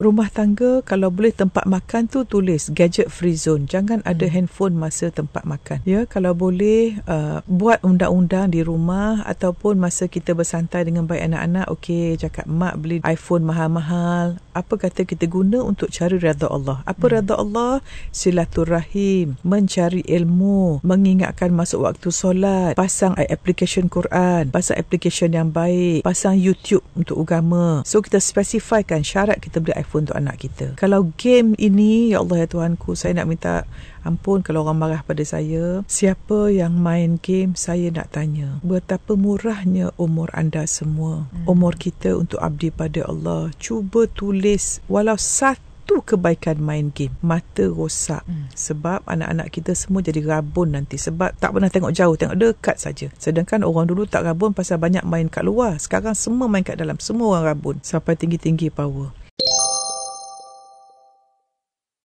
rumah tangga kalau boleh tempat makan tu tulis gadget free zone jangan ada hmm. handphone masa tempat makan ya kalau boleh uh, buat undang-undang di rumah ataupun masa kita bersantai dengan baik anak-anak okey cakap mak beli iPhone mahal-mahal apa kata kita guna untuk cari redha Allah apa hmm. redha Allah silaturahim mencari ilmu mengingatkan masuk waktu solat pasang application Quran pasang application yang baik pasang YouTube untuk agama so kita spesifikkan syarat kita beli iPhone iPhone untuk anak kita. Kalau game ini, ya Allah ya Tuhanku, saya nak minta ampun kalau orang marah pada saya. Siapa yang main game, saya nak tanya. Betapa murahnya umur anda semua. Hmm. Umur kita untuk abdi pada Allah. Cuba tulis walau satu itu kebaikan main game mata rosak hmm. sebab anak-anak kita semua jadi rabun nanti sebab tak pernah tengok jauh tengok dekat saja sedangkan orang dulu tak rabun pasal banyak main kat luar sekarang semua main kat dalam semua orang rabun sampai tinggi-tinggi power